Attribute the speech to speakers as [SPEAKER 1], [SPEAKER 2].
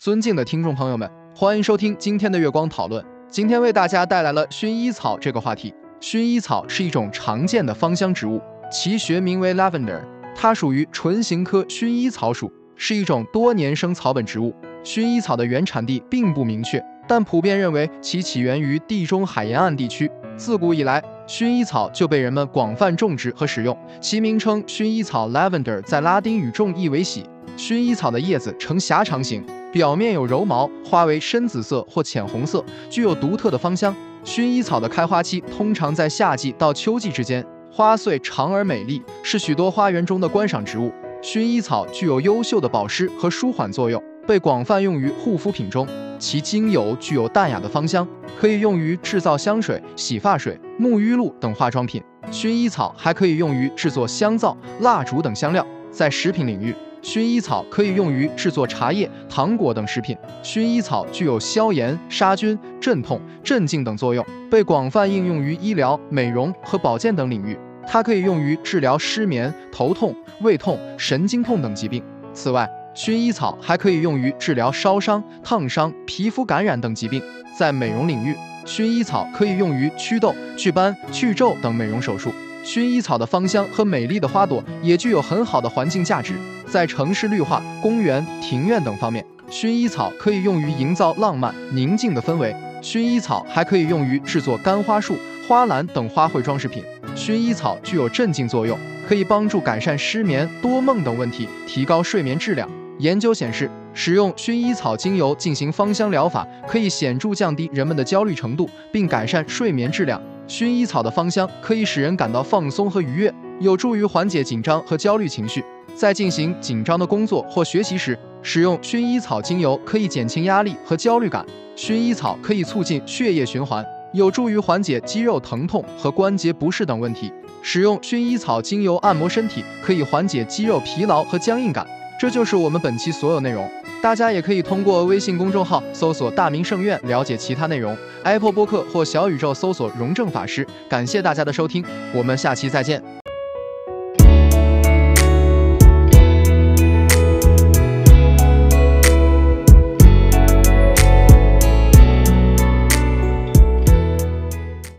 [SPEAKER 1] 尊敬的听众朋友们，欢迎收听今天的月光讨论。今天为大家带来了薰衣草这个话题。薰衣草是一种常见的芳香植物，其学名为 lavender，它属于唇形科薰衣草属，是一种多年生草本植物。薰衣草的原产地并不明确，但普遍认为其起源于地中海沿岸地区。自古以来，薰衣草就被人们广泛种植和使用。其名称薰衣草 lavender 在拉丁语中意为喜。薰衣草的叶子呈狭长形，表面有柔毛，花为深紫色或浅红色，具有独特的芳香。薰衣草的开花期通常在夏季到秋季之间，花穗长而美丽，是许多花园中的观赏植物。薰衣草具有优秀的保湿和舒缓作用，被广泛用于护肤品中。其精油具有淡雅的芳香，可以用于制造香水、洗发水、沐浴露等化妆品。薰衣草还可以用于制作香皂、蜡烛等香料。在食品领域，薰衣草可以用于制作茶叶、糖果等食品。薰衣草具有消炎、杀菌、镇痛、镇静等作用，被广泛应用于医疗、美容和保健等领域。它可以用于治疗失眠、头痛、胃痛、神经痛等疾病。此外，薰衣草还可以用于治疗烧伤、烫伤、皮肤感染等疾病。在美容领域，薰衣草可以用于祛痘、祛斑、去皱等美容手术。薰衣草的芳香和美丽的花朵也具有很好的环境价值。在城市绿化、公园、庭院等方面，薰衣草可以用于营造浪漫、宁静的氛围。薰衣草还可以用于制作干花束、花篮等花卉装饰品。薰衣草具有镇静作用，可以帮助改善失眠、多梦等问题，提高睡眠质量。研究显示，使用薰衣草精油进行芳香疗法，可以显著降低人们的焦虑程度，并改善睡眠质量。薰衣草的芳香可以使人感到放松和愉悦，有助于缓解紧张和焦虑情绪。在进行紧张的工作或学习时，使用薰衣草精油可以减轻压力和焦虑感。薰衣草可以促进血液循环，有助于缓解肌肉疼痛和关节不适等问题。使用薰衣草精油按摩身体，可以缓解肌肉疲劳和僵硬感。这就是我们本期所有内容，大家也可以通过微信公众号搜索“大明圣院”了解其他内容，Apple 播客或小宇宙搜索“荣正法师”。感谢大家的收听，我们下期再见。